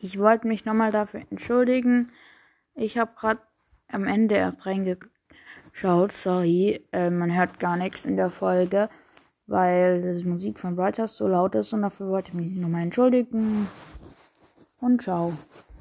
ich wollte mich nochmal dafür entschuldigen. Ich habe gerade am Ende erst reingeschaut. Sorry, äh, man hört gar nichts in der Folge, weil die Musik von Writers so laut ist und dafür wollte ich mich nochmal entschuldigen. Und ciao.